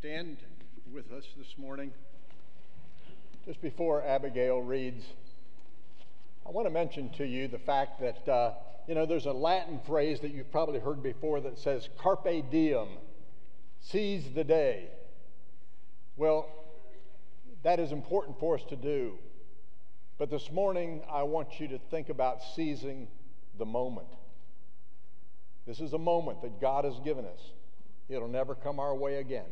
stand with us this morning? Just before Abigail reads, I want to mention to you the fact that, uh, you know, there's a Latin phrase that you've probably heard before that says carpe diem, seize the day. Well, that is important for us to do. But this morning, I want you to think about seizing the moment. This is a moment that God has given us. It'll never come our way again.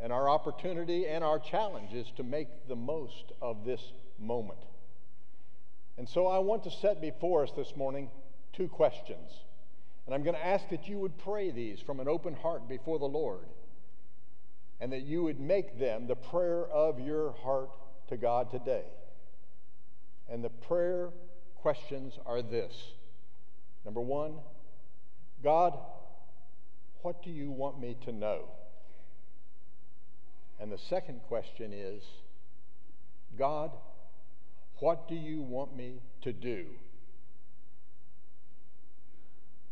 And our opportunity and our challenge is to make the most of this moment. And so I want to set before us this morning two questions. And I'm going to ask that you would pray these from an open heart before the Lord and that you would make them the prayer of your heart to God today. And the prayer questions are this Number one, God, what do you want me to know? And the second question is God, what do you want me to do?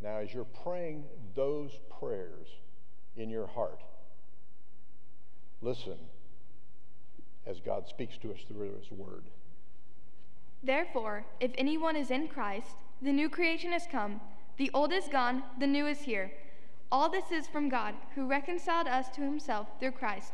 Now, as you're praying those prayers in your heart, listen as God speaks to us through His Word. Therefore, if anyone is in Christ, the new creation has come, the old is gone, the new is here. All this is from God, who reconciled us to himself through Christ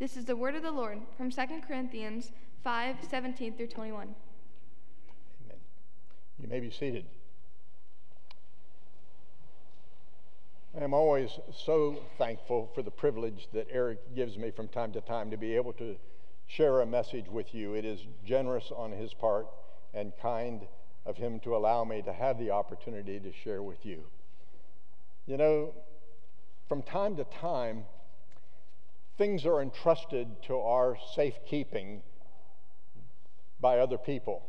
This is the word of the Lord from 2 Corinthians 5 17 through 21. Amen. You may be seated. I am always so thankful for the privilege that Eric gives me from time to time to be able to share a message with you. It is generous on his part and kind of him to allow me to have the opportunity to share with you. You know, from time to time, things are entrusted to our safekeeping by other people.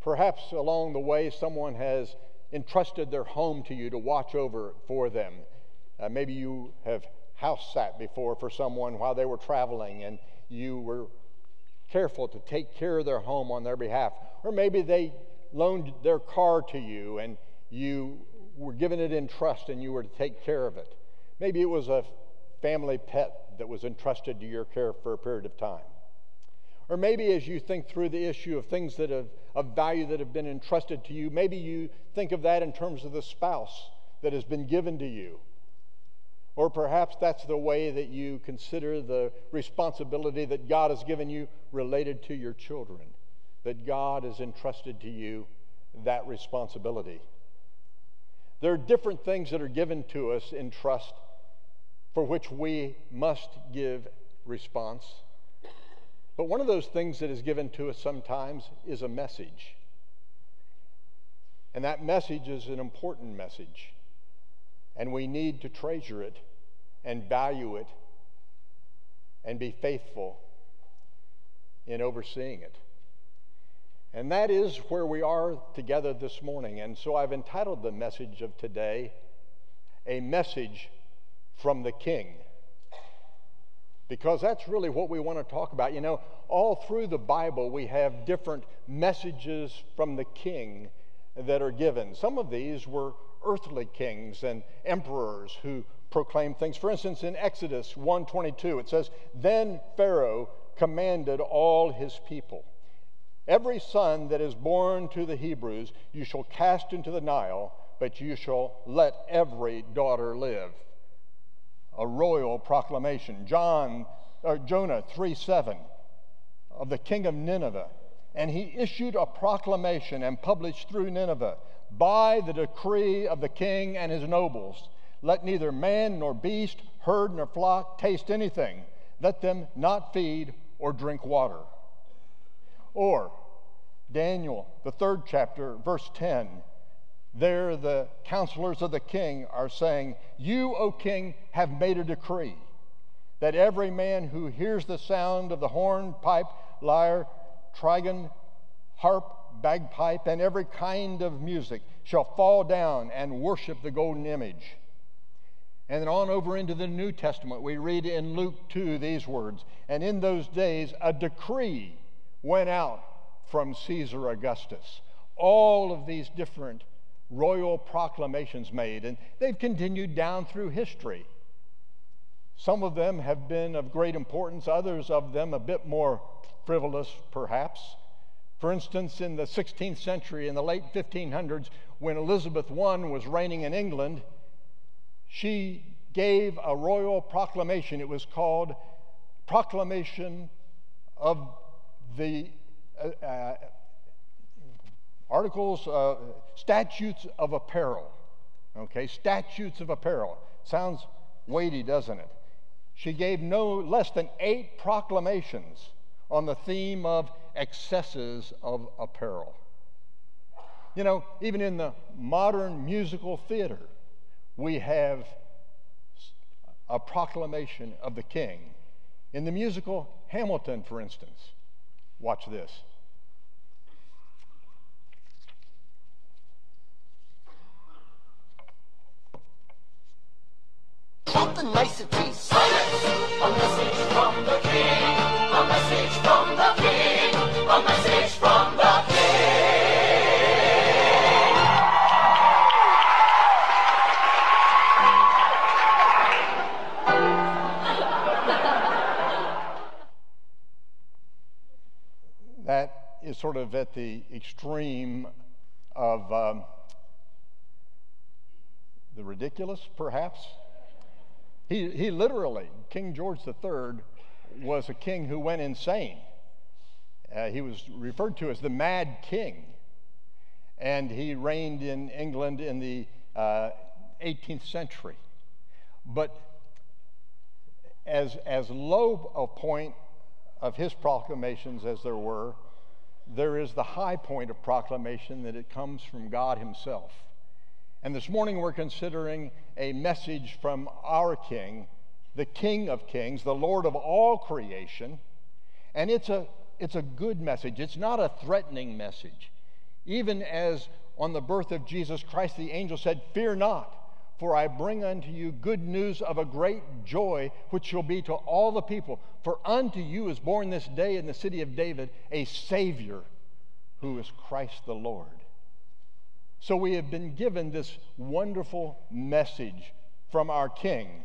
Perhaps along the way, someone has entrusted their home to you to watch over for them. Uh, maybe you have house sat before for someone while they were traveling and you were careful to take care of their home on their behalf. Or maybe they loaned their car to you and you were given it in trust and you were to take care of it. Maybe it was a family pet that was entrusted to your care for a period of time. Or maybe as you think through the issue of things that have, of value that have been entrusted to you, maybe you think of that in terms of the spouse that has been given to you. Or perhaps that's the way that you consider the responsibility that God has given you related to your children, that God has entrusted to you that responsibility. There are different things that are given to us in trust for which we must give response. But one of those things that is given to us sometimes is a message. And that message is an important message. And we need to treasure it and value it and be faithful in overseeing it. And that is where we are together this morning. And so I've entitled the message of today, A Message from the King. Because that's really what we want to talk about. You know, all through the Bible, we have different messages from the King that are given. Some of these were earthly kings and emperors who proclaimed things. For instance, in Exodus 1:22, it says, "Then Pharaoh commanded all his people, every son that is born to the Hebrews you shall cast into the Nile, but you shall let every daughter live." A royal proclamation. John, or Jonah 3 7 of the king of Nineveh. And he issued a proclamation and published through Nineveh by the decree of the king and his nobles. Let neither man nor beast, herd nor flock taste anything. Let them not feed or drink water. Or, Daniel, the third chapter, verse 10 there the counselors of the king are saying, You, O king, have made a decree that every man who hears the sound of the horn, pipe, lyre, trigon, harp, bagpipe, and every kind of music shall fall down and worship the golden image. And then on over into the New Testament, we read in Luke 2 these words And in those days, a decree went out from Caesar Augustus. All of these different royal proclamations made, and they've continued down through history. Some of them have been of great importance, others of them a bit more frivolous, perhaps. For instance, in the 16th century, in the late 1500s, when Elizabeth I was reigning in England, she gave a royal proclamation. It was called Proclamation of the uh, uh, Articles, uh, Statutes of Apparel. Okay, Statutes of Apparel. Sounds weighty, doesn't it? She gave no less than eight proclamations on the theme of excesses of apparel. You know, even in the modern musical theater, we have a proclamation of the king. In the musical Hamilton, for instance, watch this. The niceties. A message from the king. A message from the king. A message from the that is sort of at the extreme of um, the ridiculous, perhaps. He, he literally, King George III, was a king who went insane. Uh, he was referred to as the Mad King. And he reigned in England in the uh, 18th century. But as, as low a point of his proclamations as there were, there is the high point of proclamation that it comes from God Himself. And this morning we're considering a message from our King, the King of Kings, the Lord of all creation. And it's a, it's a good message, it's not a threatening message. Even as on the birth of Jesus Christ, the angel said, Fear not, for I bring unto you good news of a great joy, which shall be to all the people. For unto you is born this day in the city of David a Savior, who is Christ the Lord. So we have been given this wonderful message from our King.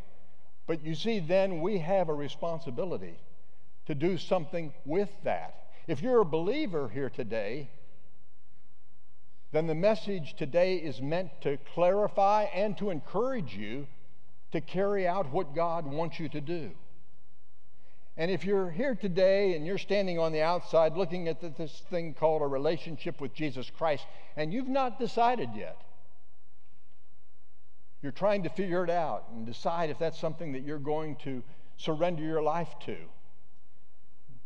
But you see, then we have a responsibility to do something with that. If you're a believer here today, then the message today is meant to clarify and to encourage you to carry out what God wants you to do. And if you're here today and you're standing on the outside looking at this thing called a relationship with Jesus Christ, and you've not decided yet, you're trying to figure it out and decide if that's something that you're going to surrender your life to,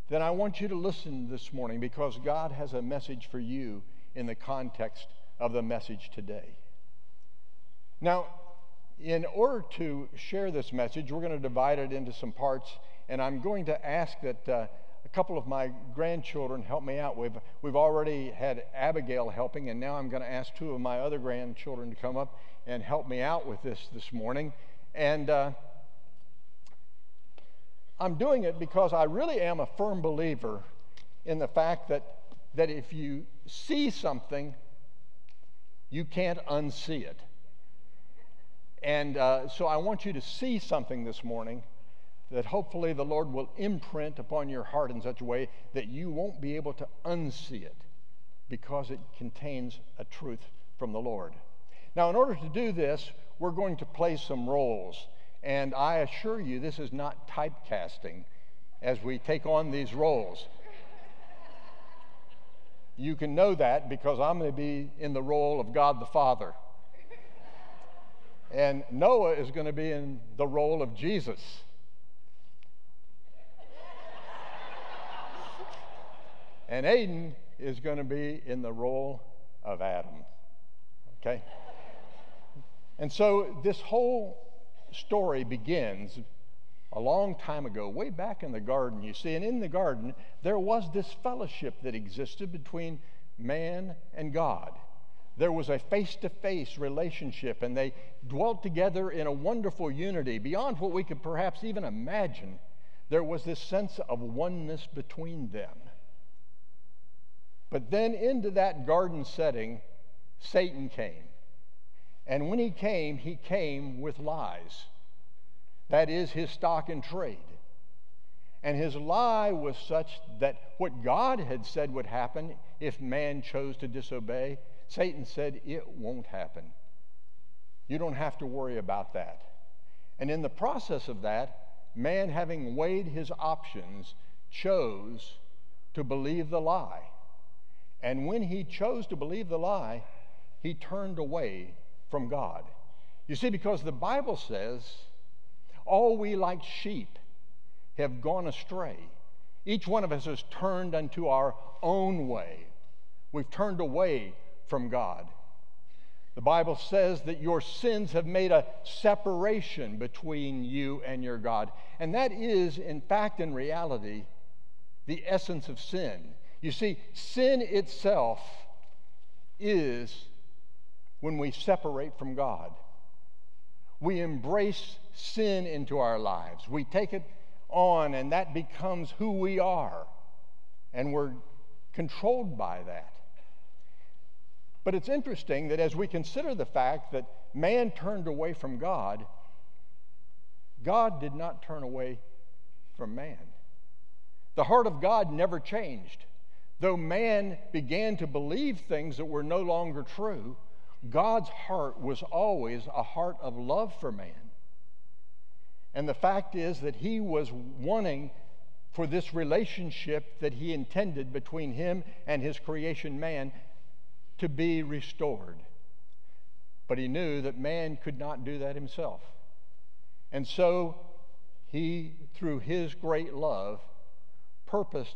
then I want you to listen this morning because God has a message for you in the context of the message today. Now, in order to share this message, we're going to divide it into some parts and I'm going to ask that uh, a couple of my grandchildren help me out. We've, we've already had Abigail helping, and now I'm going to ask two of my other grandchildren to come up and help me out with this this morning. And uh, I'm doing it because I really am a firm believer in the fact that, that if you see something, you can't unsee it. And uh, so I want you to see something this morning that hopefully the Lord will imprint upon your heart in such a way that you won't be able to unsee it because it contains a truth from the Lord. Now, in order to do this, we're going to play some roles. And I assure you, this is not typecasting as we take on these roles. You can know that because I'm going to be in the role of God the Father. And Noah is going to be in the role of Jesus. And Aiden is going to be in the role of Adam. Okay? And so this whole story begins a long time ago, way back in the garden, you see. And in the garden, there was this fellowship that existed between man and God. There was a face to face relationship, and they dwelt together in a wonderful unity beyond what we could perhaps even imagine. There was this sense of oneness between them. But then into that garden setting, Satan came. And when he came, he came with lies. That is his stock and trade. And his lie was such that what God had said would happen if man chose to disobey, Satan said, It won't happen. You don't have to worry about that. And in the process of that, man, having weighed his options, chose to believe the lie. And when he chose to believe the lie, he turned away from God. You see, because the Bible says, all we like sheep have gone astray. Each one of us has turned unto our own way. We've turned away from God. The Bible says that your sins have made a separation between you and your God. And that is, in fact, in reality, the essence of sin. You see, sin itself is when we separate from God. We embrace sin into our lives. We take it on, and that becomes who we are. And we're controlled by that. But it's interesting that as we consider the fact that man turned away from God, God did not turn away from man. The heart of God never changed. Though man began to believe things that were no longer true, God's heart was always a heart of love for man. And the fact is that he was wanting for this relationship that he intended between him and his creation man to be restored. But he knew that man could not do that himself. And so he, through his great love, purposed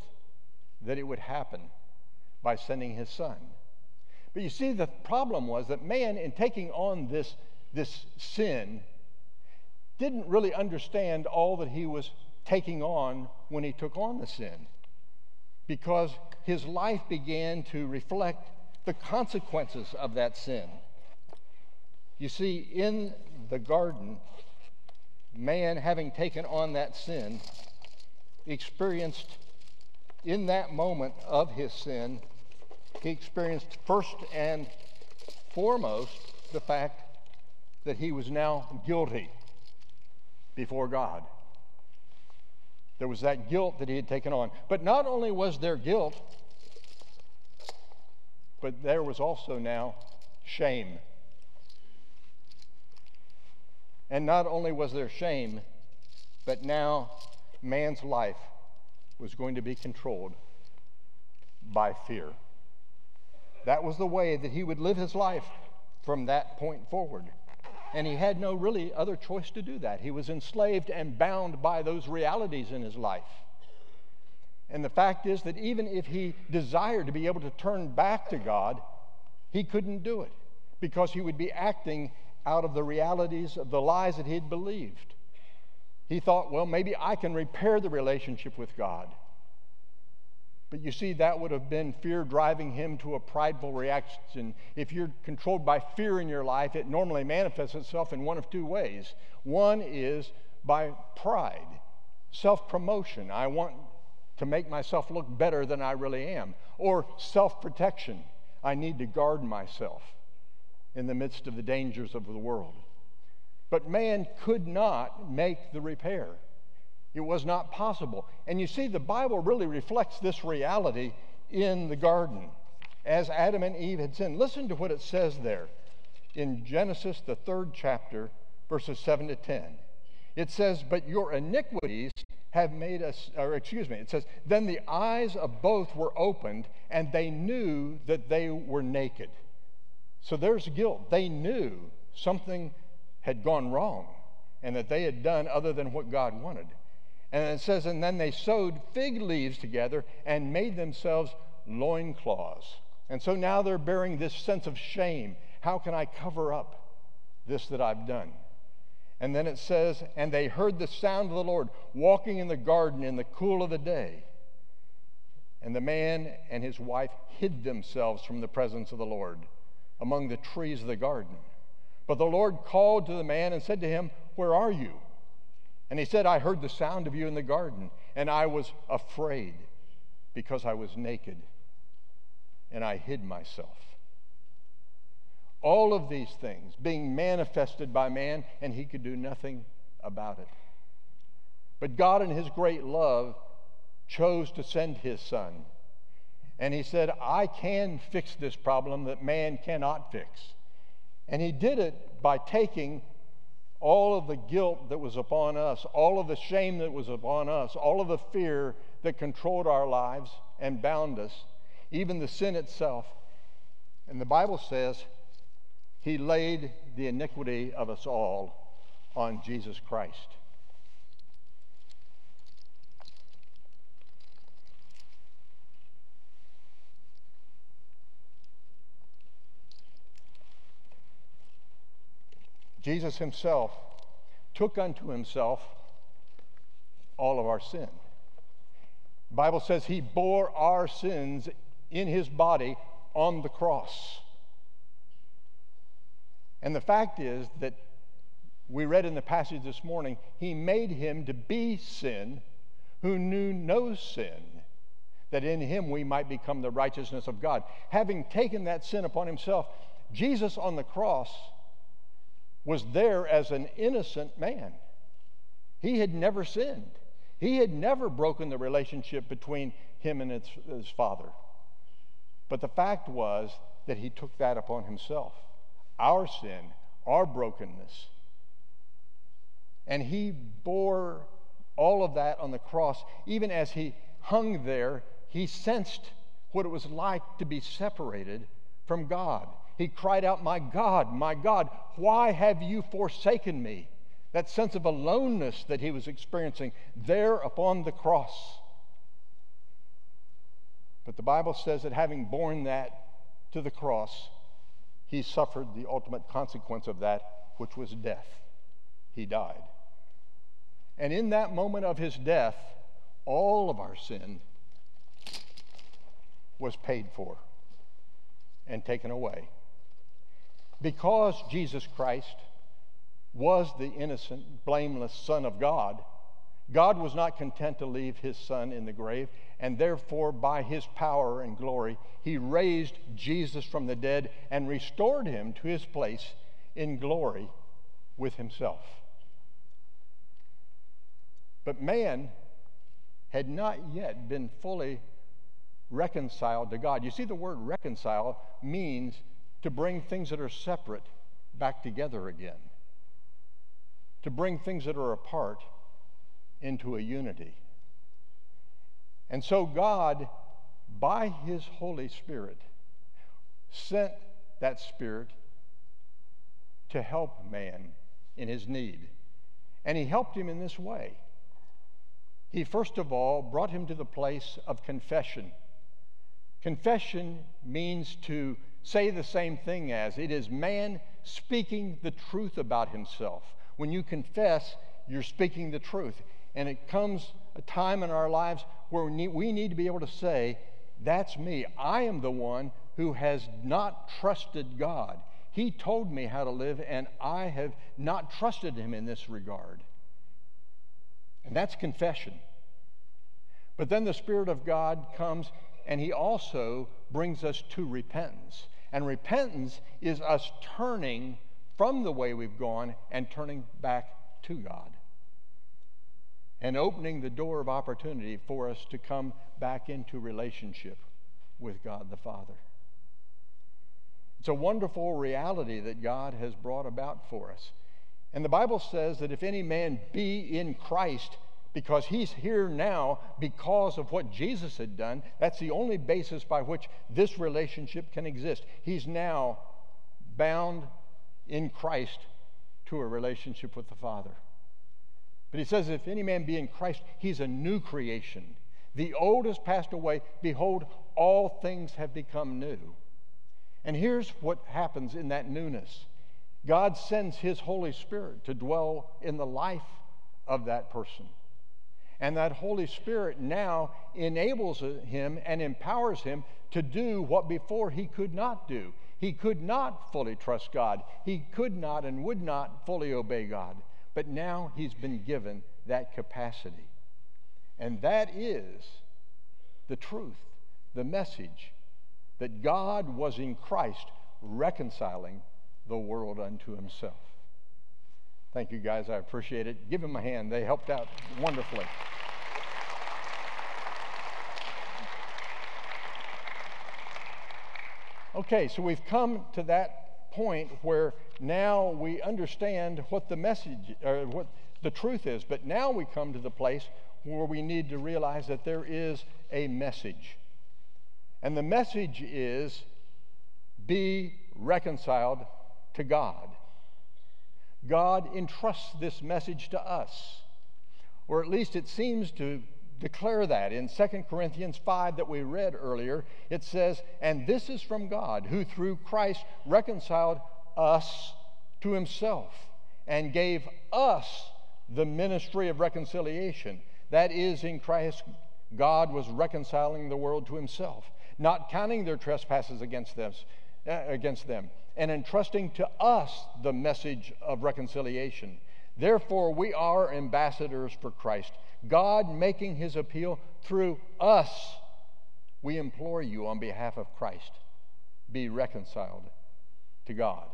that it would happen by sending his son. But you see, the problem was that man, in taking on this, this sin, didn't really understand all that he was taking on when he took on the sin. Because his life began to reflect the consequences of that sin. You see, in the garden, man, having taken on that sin, experienced in that moment of his sin he experienced first and foremost the fact that he was now guilty before God. There was that guilt that he had taken on. But not only was there guilt, but there was also now shame. And not only was there shame, but now man's life was going to be controlled by fear. That was the way that he would live his life from that point forward. And he had no really other choice to do that. He was enslaved and bound by those realities in his life. And the fact is that even if he desired to be able to turn back to God, he couldn't do it because he would be acting out of the realities of the lies that he had believed. He thought, well, maybe I can repair the relationship with God. But you see, that would have been fear driving him to a prideful reaction. If you're controlled by fear in your life, it normally manifests itself in one of two ways. One is by pride, self promotion. I want to make myself look better than I really am. Or self protection. I need to guard myself in the midst of the dangers of the world. But man could not make the repair. It was not possible. And you see, the Bible really reflects this reality in the garden as Adam and Eve had sinned. Listen to what it says there in Genesis, the third chapter, verses 7 to 10. It says, But your iniquities have made us, or excuse me, it says, Then the eyes of both were opened, and they knew that they were naked. So there's guilt. They knew something had gone wrong and that they had done other than what God wanted. And it says, and then they sewed fig leaves together and made themselves loincloths. And so now they're bearing this sense of shame. How can I cover up this that I've done? And then it says, And they heard the sound of the Lord walking in the garden in the cool of the day. And the man and his wife hid themselves from the presence of the Lord among the trees of the garden. But the Lord called to the man and said to him, Where are you? And he said, I heard the sound of you in the garden, and I was afraid because I was naked, and I hid myself. All of these things being manifested by man, and he could do nothing about it. But God, in his great love, chose to send his son. And he said, I can fix this problem that man cannot fix. And he did it by taking all of the guilt that was upon us, all of the shame that was upon us, all of the fear that controlled our lives and bound us, even the sin itself. And the Bible says he laid the iniquity of us all on Jesus Christ. Jesus himself took unto himself all of our sin. The Bible says he bore our sins in his body on the cross. And the fact is that we read in the passage this morning, he made him to be sin who knew no sin, that in him we might become the righteousness of God. Having taken that sin upon himself, Jesus on the cross was there as an innocent man. He had never sinned, he had never broken the relationship between him and his, his father. But the fact was that he took that upon himself our sin, our brokenness. And he bore all of that on the cross. Even as he hung there, he sensed what it was like to be separated from God. He cried out, My God, my God, why have you forsaken me? That sense of aloneness that he was experiencing there upon the cross. But the Bible says that having borne that to the cross, he suffered the ultimate consequence of that, which was death. He died. And in that moment of his death, all of our sin was paid for and taken away. Because Jesus Christ was the innocent, blameless Son of God, God was not content to leave his Son in the grave, and therefore, by his power and glory, he raised Jesus from the dead and restored him to his place in glory with himself. But man had not yet been fully reconciled to God. You see, the word reconcile means to bring things that are separate back together again, to bring things that are apart into a unity. And so God, by His Holy Spirit, sent that Spirit to help man in his need. And He helped him in this way. He first of all brought him to the place of confession. Confession means to say the same thing as it is man speaking the truth about himself. When you confess, you're speaking the truth. And it comes a time in our lives where we need, we need to be able to say, That's me. I am the one who has not trusted God. He told me how to live, and I have not trusted Him in this regard. And that's confession. But then the Spirit of God comes and He also brings us to repentance. And repentance is us turning from the way we've gone and turning back to God and opening the door of opportunity for us to come back into relationship with God the Father. It's a wonderful reality that God has brought about for us. And the Bible says that if any man be in Christ, because he's here now because of what Jesus had done, that's the only basis by which this relationship can exist. He's now bound in Christ to a relationship with the Father. But he says, If any man be in Christ, he's a new creation. The old has passed away. Behold, all things have become new. And here's what happens in that newness God sends His Holy Spirit to dwell in the life of that person. And that Holy Spirit now enables him and empowers him to do what before he could not do. He could not fully trust God. He could not and would not fully obey God. But now he's been given that capacity. And that is the truth, the message that God was in Christ reconciling the world unto himself. Thank you guys. I appreciate it. Give them a hand. They helped out wonderfully. Okay, so we've come to that point where now we understand what the message or what the truth is, but now we come to the place where we need to realize that there is a message. And the message is be reconciled to God. God entrusts this message to us, or at least it seems to declare that. In 2 Corinthians 5 that we read earlier, it says, And this is from God, who through Christ reconciled us to himself and gave us the ministry of reconciliation. That is, in Christ, God was reconciling the world to himself, not counting their trespasses against them, uh, against them and entrusting to us the message of reconciliation. Therefore, we are ambassadors for Christ God making his appeal through us, we implore you on behalf of Christ be reconciled to God.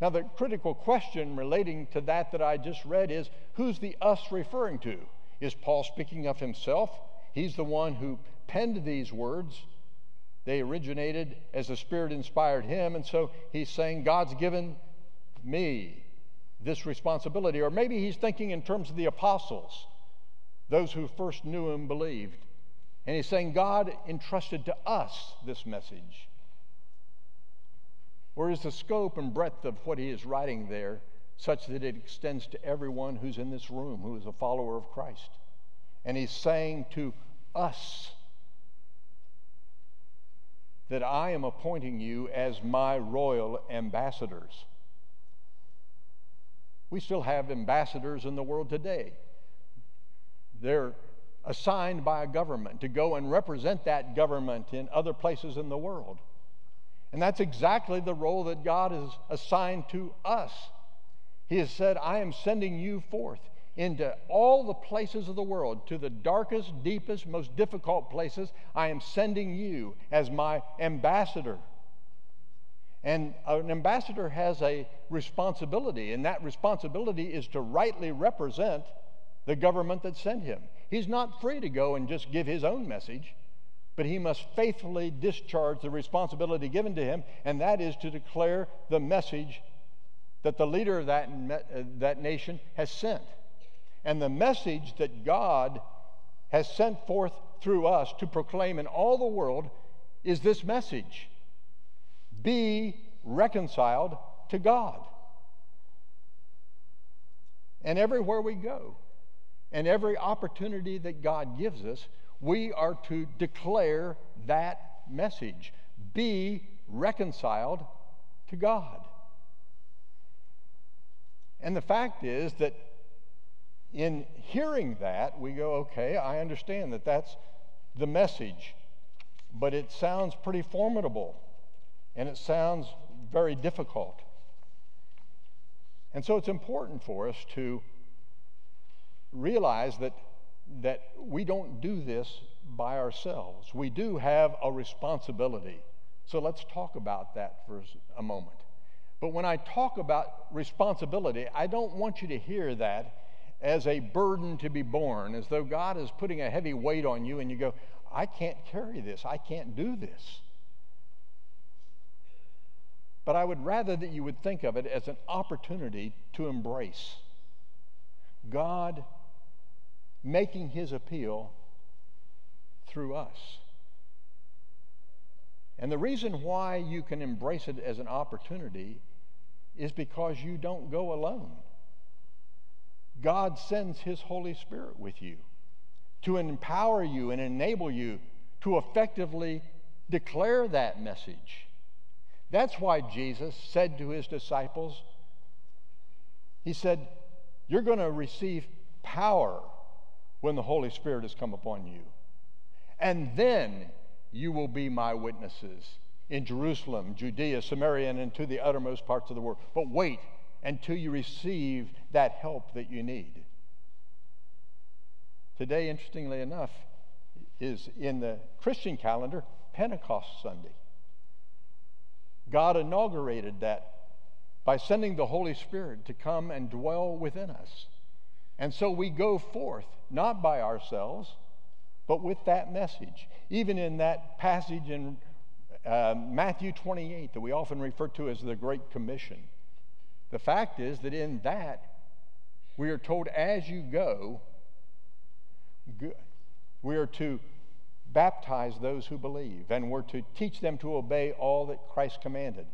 Now, the critical question relating to that that I just read is who's the us referring to? Is Paul speaking of himself? He's the one who penned these words. They originated as the Spirit inspired him, and so he's saying, God's given me this responsibility. Or maybe he's thinking in terms of the apostles, those who first knew him believed. And he's saying, God entrusted to us this message. Or is the scope and breadth of what he is writing there such that it extends to everyone who's in this room who is a follower of Christ? And he's saying to us that I am appointing you as my royal ambassadors. We still have ambassadors in the world today. They're assigned by a government to go and represent that government in other places in the world. And that's exactly the role that God has assigned to us. He has said, I am sending you forth into all the places of the world, to the darkest, deepest, most difficult places. I am sending you as my ambassador. And an ambassador has a responsibility, and that responsibility is to rightly represent the government that sent him. He's not free to go and just give his own message, but he must faithfully discharge the responsibility given to him, and that is to declare the message that the leader of that, uh, that nation has sent. And the message that God has sent forth through us to proclaim in all the world is this message be reconciled to God. And everywhere we go, and every opportunity that God gives us, we are to declare that message be reconciled to God. And the fact is that in hearing that, we go, okay, I understand that that's the message, but it sounds pretty formidable and it sounds very difficult. And so it's important for us to realize that, that we don't do this by ourselves. We do have a responsibility. So let's talk about that for a moment. But when I talk about responsibility, I don't want you to hear that as a burden to be borne, as though God is putting a heavy weight on you and you go, I can't carry this, I can't do this. But I would rather that you would think of it as an opportunity to embrace God making his appeal through us. And the reason why you can embrace it as an opportunity is because you don't go alone. God sends his Holy Spirit with you to empower you and enable you to effectively declare that message That's why Jesus said to his disciples, He said, You're going to receive power when the Holy Spirit has come upon you. And then you will be my witnesses in Jerusalem, Judea, Samaria, and into the uttermost parts of the world. But wait until you receive that help that you need. Today, interestingly enough, is in the Christian calendar Pentecost Sunday. God inaugurated that by sending the Holy Spirit to come and dwell within us. And so we go forth, not by ourselves, but with that message. Even in that passage in uh, Matthew 28 that we often refer to as the Great Commission, the fact is that in that, we are told as you go, we are to baptize those who believe, and we're to teach them to obey all that Christ commanded.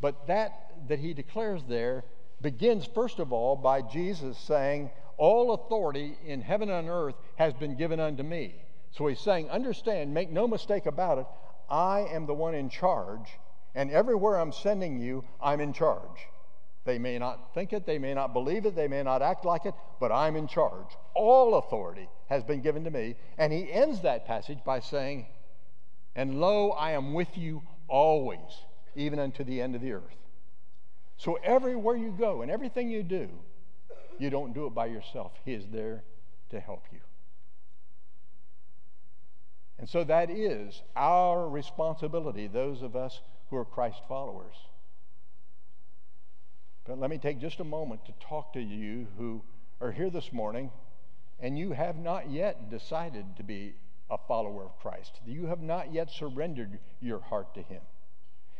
But that that he declares there begins, first of all, by Jesus saying, All authority in heaven and earth has been given unto me. So he's saying, Understand, make no mistake about it, I am the one in charge, and everywhere I'm sending you, I'm in charge. They may not think it, they may not believe it, they may not act like it, but I'm in charge. All authority has been given to me. And he ends that passage by saying, And lo, I am with you always, even unto the end of the earth. So everywhere you go and everything you do, you don't do it by yourself. He is there to help you. And so that is our responsibility, those of us who are Christ followers. But let me take just a moment to talk to you who are here this morning and you have not yet decided to be a follower of Christ. You have not yet surrendered your heart to Him.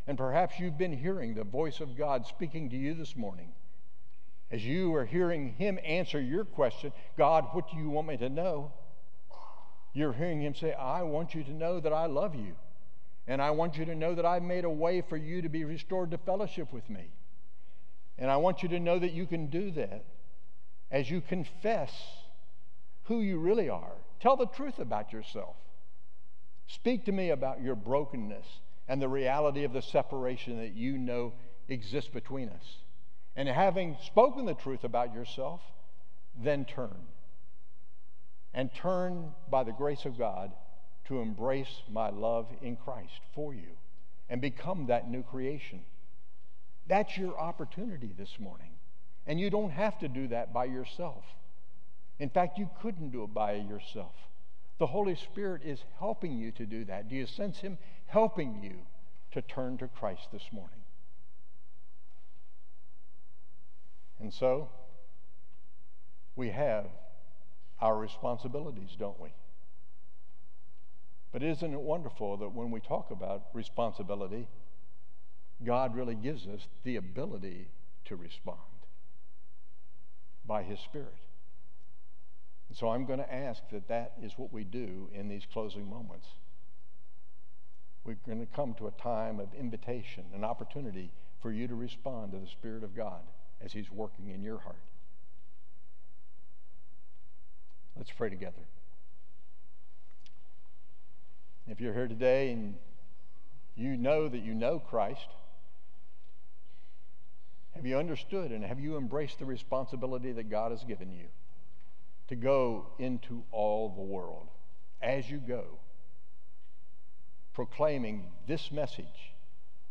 And perhaps you've been hearing the voice of God speaking to you this morning. As you are hearing Him answer your question, God, what do you want me to know? You're hearing Him say, I want you to know that I love you. And I want you to know that I've made a way for you to be restored to fellowship with me. And I want you to know that you can do that as you confess who you really are. Tell the truth about yourself. Speak to me about your brokenness and the reality of the separation that you know exists between us. And having spoken the truth about yourself, then turn. And turn by the grace of God to embrace my love in Christ for you and become that new creation. That's your opportunity this morning. And you don't have to do that by yourself. In fact, you couldn't do it by yourself. The Holy Spirit is helping you to do that. Do you sense Him helping you to turn to Christ this morning? And so, we have our responsibilities, don't we? But isn't it wonderful that when we talk about responsibility, God really gives us the ability to respond by His Spirit? And so I'm going to ask that that is what we do in these closing moments. We're going to come to a time of invitation, an opportunity for you to respond to the Spirit of God as He's working in your heart. Let's pray together. If you're here today and you know that you know Christ, have you understood and have you embraced the responsibility that God has given you? to go into all the world as you go, proclaiming this message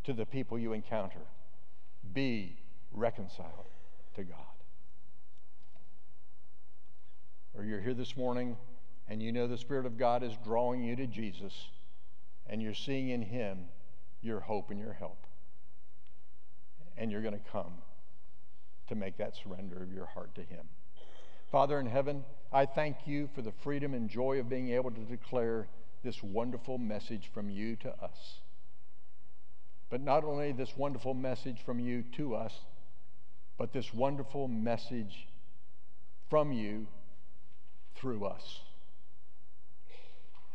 to the people you encounter be reconciled to God. Or you're here this morning and you know the Spirit of God is drawing you to Jesus and you're seeing in Him your hope and your help. And you're going to come to make that surrender of your heart to Him. Father in heaven, I thank you for the freedom and joy of being able to declare this wonderful message from you to us. But not only this wonderful message from you to us, but this wonderful message from you through us.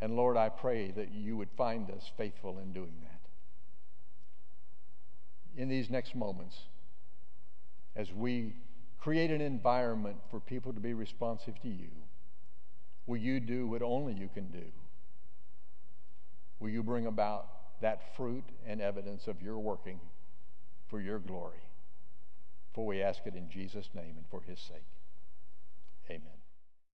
And Lord, I pray that you would find us faithful in doing that. In these next moments, as we create an environment for people to be responsive to you? Will you do what only you can do? Will you bring about that fruit and evidence of your working for your glory. For we ask it in Jesus' name and for his sake.